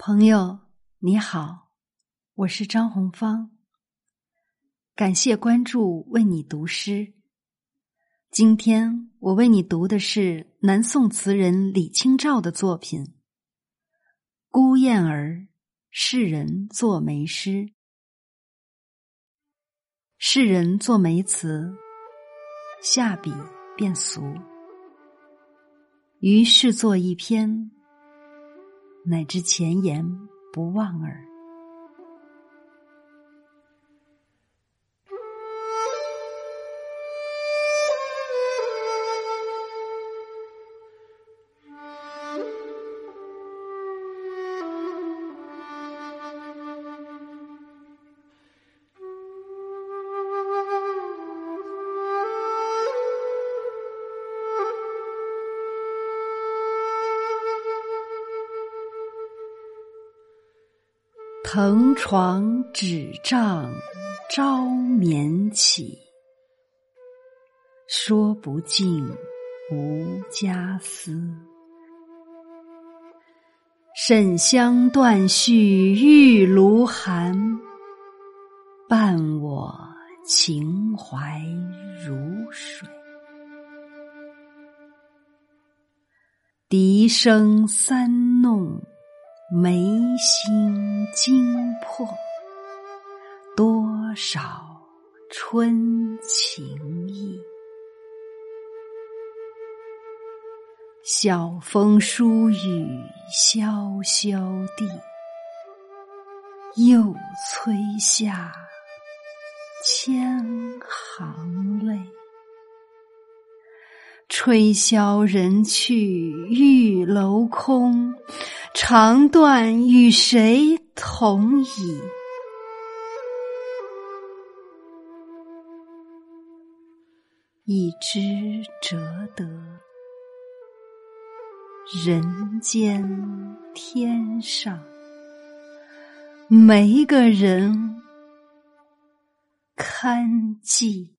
朋友你好，我是张红芳。感谢关注，为你读诗。今天我为你读的是南宋词人李清照的作品《孤雁儿·世人作梅诗》。世人作梅词，下笔便俗，于是作一篇。乃至前言不忘耳。藤床纸帐朝眠起，说不尽无家思。沈香断续玉炉寒，伴我情怀如水。笛声三弄。眉心惊破，多少春情意。晓风疏雨潇潇地，又催下千行泪。吹箫人去玉楼空。长断与谁同倚？一枝折得人间天上，没个人堪记。